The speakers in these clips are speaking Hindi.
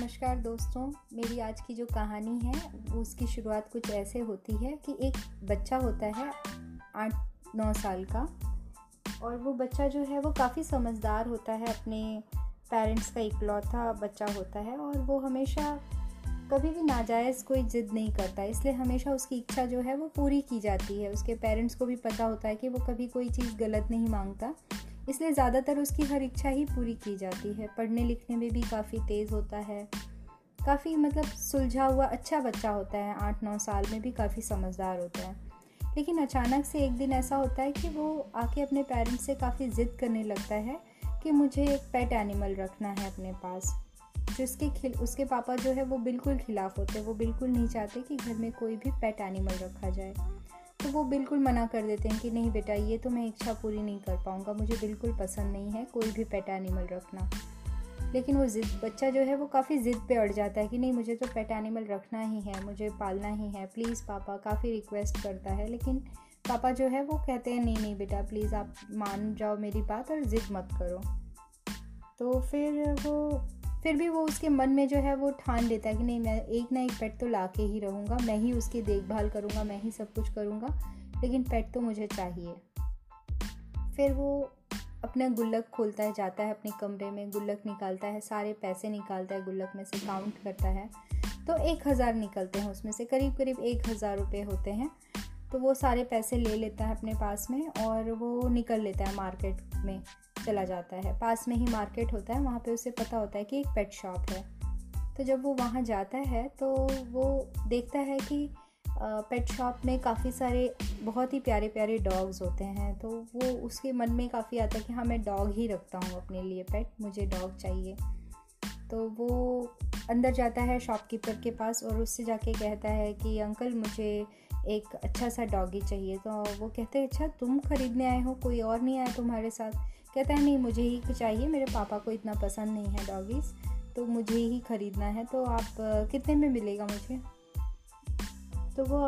नमस्कार दोस्तों, मेरी आज की जो कहानी है, उसकी शुरुआत कुछ ऐसे होती है कि एक बच्चा होता है आठ नौ साल का और वो बच्चा जो है, वो काफ़ी समझदार होता है, अपने पेरेंट्स का इकलौता बच्चा होता है और वो हमेशा कभी भी नाजायज़ कोई ज़िद नहीं करता, इसलिए हमेशा उसकी इच्छा जो है, वो पूरी की जाती है। उसके पेरेंट्स को भी पता होता है कि वो कभी कोई चीज़ गलत नहीं माँगता। इसलिए ज़्यादातर उसकी हर इच्छा ही पूरी की जाती है। पढ़ने लिखने में भी काफ़ी तेज़ होता है। काफ़ी मतलब सुलझा हुआ अच्छा बच्चा होता है, आठ नौ साल में भी काफ़ी समझदार होता है। लेकिन अचानक से एक दिन ऐसा होता है कि वो आके अपने पेरेंट्स से काफ़ी ज़िद करने लगता है कि मुझे एक पेट एनिमल रखना है अपने पास, जिसके खिल, उसके पापा जो है वो बिल्कुल खिलाफ होते हैं। वो बिल्कुल नहीं चाहते कि घर में कोई भी पेट एनिमल रखा जाए। वो बिल्कुल मना कर देते हैं कि नहीं बेटा, ये तो मैं इच्छा पूरी नहीं कर पाऊँगा, मुझे बिल्कुल पसंद नहीं है कोई भी पेट एनिमल रखना। लेकिन वो जिद, बच्चा जो है वो काफ़ी ज़िद पे अड़ जाता है कि नहीं, मुझे तो पेट एनिमल रखना ही है, मुझे पालना ही है प्लीज़ पापा, काफ़ी रिक्वेस्ट करता है। लेकिन पापा जो है वो कहते हैं, नहीं नहीं बेटा प्लीज़ आप मान जाओ मेरी बात और ज़िद मत करो। तो फिर वो फिर भी वो उसके मन में जो है वो ठान लेता है कि नहीं, मैं एक ना एक पेट तो ला के ही रहूँगा, मैं ही उसकी देखभाल करूँगा, मैं ही सब कुछ करूँगा, लेकिन पेट तो मुझे चाहिए। फिर वो अपना गुल्लक खोलता है, जाता है अपने कमरे में, गुल्लक निकालता है, सारे पैसे निकालता है, गुल्लक में से काउंट करता है। तो एक हज़ार निकलते हैं उसमें से, करीब करीब एक हज़ार रुपये होते हैं। तो वो सारे पैसे ले लेता है अपने पास में और वो निकल लेता है मार्केट में। चला जाता है। पास में ही मार्केट होता है, वहाँ पे उसे पता होता है कि एक पेट शॉप है। तो जब वो वहाँ जाता है तो वो देखता है कि पेट शॉप में काफ़ी सारे बहुत ही प्यारे प्यारे डॉग्स होते हैं। तो वो उसके मन में काफ़ी आता है कि हाँ मैं डॉग ही रखता हूँ अपने लिए पेट मुझे डॉग चाहिए। तो वो अंदर जाता है शॉपकीपर के पास और उससे जाके कहता है कि, अंकल, मुझे एक अच्छा सा डॉगी चाहिए। तो वो कहते हैं अच्छा तुम खरीदने आए हो, कोई और नहीं आया तुम्हारे साथ? कहता है, नहीं, मुझे ही चाहिए, मेरे पापा को इतना पसंद नहीं है डॉगीज़ तो मुझे ही ख़रीदना है तो आप, कितने में मिलेगा मुझे? तो वो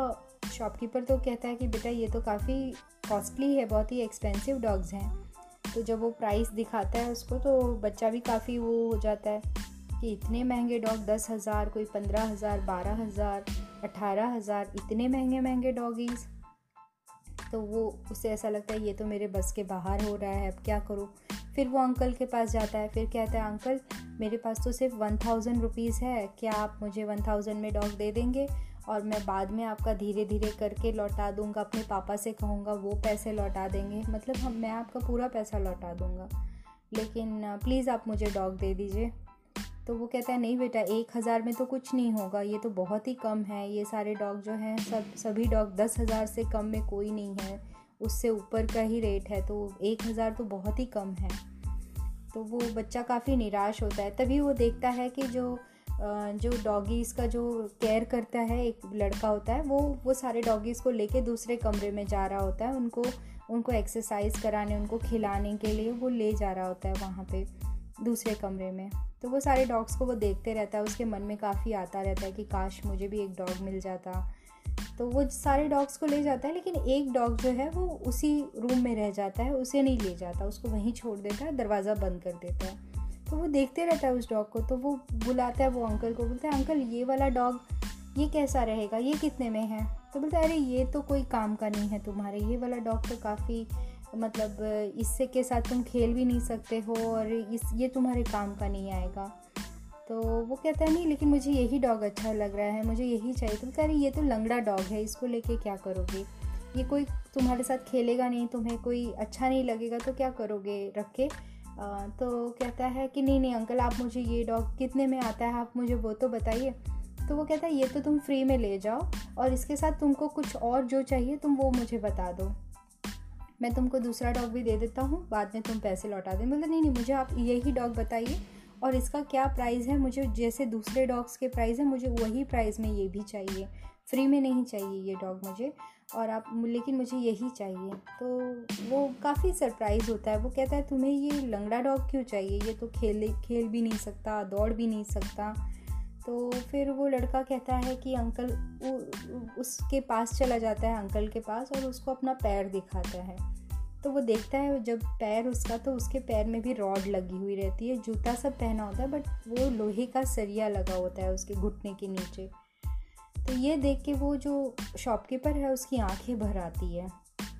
शॉपकीपर तो कहता है कि, बेटा, ये तो काफ़ी कॉस्टली है, बहुत ही एक्सपेंसिव डॉग्स हैं। तो जब वो प्राइस दिखाता है उसको तो बच्चा भी काफ़ी वो हो जाता है कि इतने महँगे डॉग दस हज़ार, कोई पंद्रह हज़ार, बारह हज़ार, अठारह हज़ार, इतने महँगे महँगे डॉगीज़ तो वो, उसे ऐसा लगता है, ये तो मेरे बस के बाहर हो रहा है, अब क्या करूँ? फिर वो अंकल के पास जाता है, फिर कहता है, अंकल, मेरे पास तो सिर्फ़ वन थाउज़ेंड रुपीज़ है, क्या आप मुझे वन थाउज़ेंड में डॉग दे देंगे? और मैं बाद में आपका धीरे धीरे करके लौटा दूँगा, अपने पापा से कहूँगा, वो पैसे लौटा देंगे। मतलब हम, मैं आपका पूरा पैसा लौटा दूँगा। लेकिन, प्लीज़ आप मुझे डॉग दे दीजिए। तो वो कहता है, नहीं बेटा, एक हज़ार में तो कुछ नहीं होगा, ये तो बहुत ही कम है, ये सारे डॉग जो हैं, सब, सभी डॉग दस हज़ार से कम में कोई नहीं है, उससे ऊपर का ही रेट है तो एक हज़ार तो बहुत ही कम है। तो वो बच्चा काफ़ी निराश होता है, तभी वो देखता है कि जो जो डॉगीज़ का जो केयर करता है, एक लड़का होता है, वो वो सारे डॉगीज़ को लेके दूसरे कमरे में जा रहा होता है, उनको उनको एक्सरसाइज कराने, उनको खिलाने के लिए वो ले जा रहा होता है वहाँ पे। दूसरे कमरे में। तो वो सारे डॉग्स को वो देखते रहता है, उसके मन में काफ़ी आता रहता है कि काश मुझे भी एक डॉग मिल जाता। तो वो सारे डॉग्स को ले जाता है, लेकिन एक डॉग जो है वो उसी रूम में रह जाता है, उसे नहीं ले जाता, उसको वहीं छोड़ देता है, दरवाज़ा बंद कर देता है। तो वो देखते रहता है उस डॉग को तो वो बुलाता है वो अंकल को, बोलता है अंकल ये वाला डॉग ये कैसा रहेगा? ये कितने में है? तो बोलता है, अरे, ये तो कोई काम का नहीं है तुम्हारे, ये वाला डॉग तो काफ़ी मतलब इससे के साथ तुम खेल भी नहीं सकते हो और इस, ये तुम्हारे काम का नहीं आएगा। तो वो कहता है, नहीं, लेकिन मुझे यही डॉग अच्छा लग रहा है, मुझे यही चाहिए। तुम कह रही, ये तो लंगड़ा डॉग है, इसको लेके क्या करोगे? ये कोई तुम्हारे साथ खेलेगा नहीं, तुम्हें कोई अच्छा नहीं लगेगा तो क्या करोगे रख? के तो कहता है कि, नहीं नहीं, अंकल, आप मुझे ये डॉग कितने में आता है, आप मुझे वो तो बताइए। तो वो कहता है, ये तो तुम फ्री में ले जाओ और इसके साथ तुमको कुछ और जो चाहिए, तुम वो मुझे बता दो। मैं तुमको दूसरा डॉग भी दे देता हूँ, बाद में तुम पैसे लौटा दें। मतलब नहीं नहीं, मुझे आप यही डॉग बताइए और इसका क्या प्राइस है? मुझे जैसे दूसरे डॉग्स के प्राइस है, मुझे वही प्राइस में ये भी चाहिए। फ्री में नहीं चाहिए ये डॉग मुझे और आप, लेकिन मुझे यही चाहिए। तो वो काफ़ी सरप्राइज़ होता है। वो कहता है, तुम्हें ये लंगड़ा डॉग क्यों चाहिए? ये तो खेल खेल भी नहीं सकता, दौड़ भी नहीं सकता। तो फिर वो लड़का कहता है कि अंकल उ, उसके पास चला जाता है अंकल के पास और उसको अपना पैर दिखाता है। तो वो देखता है जब पैर उसका तो उसके पैर में भी रॉड लगी हुई रहती है। जूता सब पहना होता है बट वो लोहे का सरिया लगा होता है उसके घुटने के नीचे। तो ये देख के वो जो शॉपकीपर है उसकी आँखें भर आती है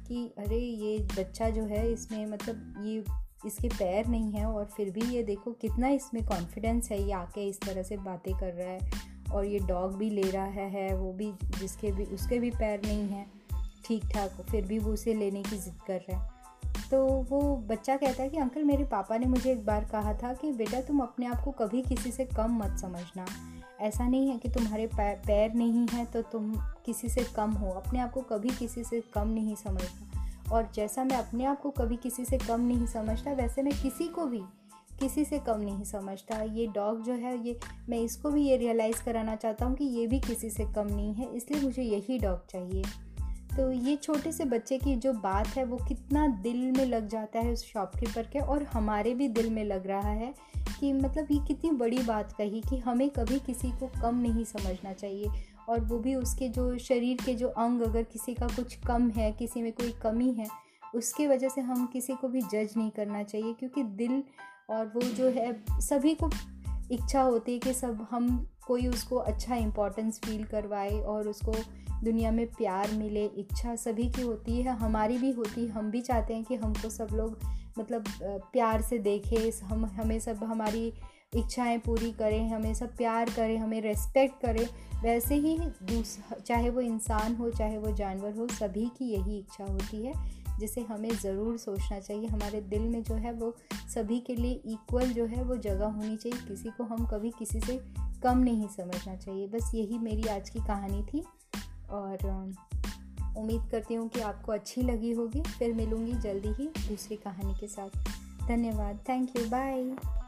कि अरे ये बच्चा जो है इसमें मतलब ये इसके पैर नहीं है और फिर भी ये देखो कितना इसमें कॉन्फिडेंस है ये आके इस तरह से बातें कर रहा है और ये डॉग भी ले रहा है, वो भी जिसके भी उसके भी पैर नहीं हैं ठीक ठाक फिर भी वो उसे लेने की ज़िद कर रहा है। तो वो बच्चा कहता है कि अंकल मेरे पापा ने मुझे एक बार कहा था कि बेटा तुम अपने आप को कभी किसी से कम मत समझना। ऐसा नहीं है कि तुम्हारे पैर नहीं है तो तुम किसी से कम हो अपने आप को कभी किसी से कम नहीं समझना। और जैसा मैं अपने आप को कभी किसी से कम नहीं समझता, वैसे मैं किसी को भी किसी से कम नहीं समझता। ये डॉग जो है, ये मैं इसको भी ये रियलाइज़ कराना चाहता हूँ कि ये भी किसी से कम नहीं है, इसलिए मुझे यही डॉग चाहिए। तो ये छोटे से बच्चे की जो बात है, वो कितना दिल में लग जाता है उस शॉपकीपर के और हमारे भी दिल में लग रहा है कि मतलब ये कितनी बड़ी बात कही कि हमें कभी किसी को कम नहीं समझना चाहिए। और वो भी उसके जो शरीर के जो अंग, अगर किसी का कुछ कम है, किसी में कोई कमी है, उसके वजह से हम किसी को भी जज नहीं करना चाहिए क्योंकि दिल और वो जो है, सभी को इच्छा होती है कि सब हम, कोई उसको अच्छा इम्पोर्टेंस फील करवाए और उसको दुनिया में प्यार मिले, इच्छा सभी की होती है, हमारी भी होती है, हम भी चाहते हैं कि हमको सब लोग मतलब प्यार से देखें, हम, हमें सब, हमारी इच्छाएँ पूरी करें, हमें सब प्यार करें, हमें रेस्पेक्ट करें, वैसे ही चाहे वो इंसान हो, चाहे वो जानवर हो, सभी की यही इच्छा होती है, जिसे हमें ज़रूर सोचना चाहिए। हमारे दिल में जो है वो सभी के लिए इक्वल जो है वो जगह होनी चाहिए, किसी को हम कभी किसी से कम नहीं समझना चाहिए। बस यही मेरी आज की कहानी थी और उम्मीद करती हूँ कि आपको अच्छी लगी होगी। फिर मिलूँगी जल्दी ही दूसरी कहानी के साथ। धन्यवाद। Thank you bye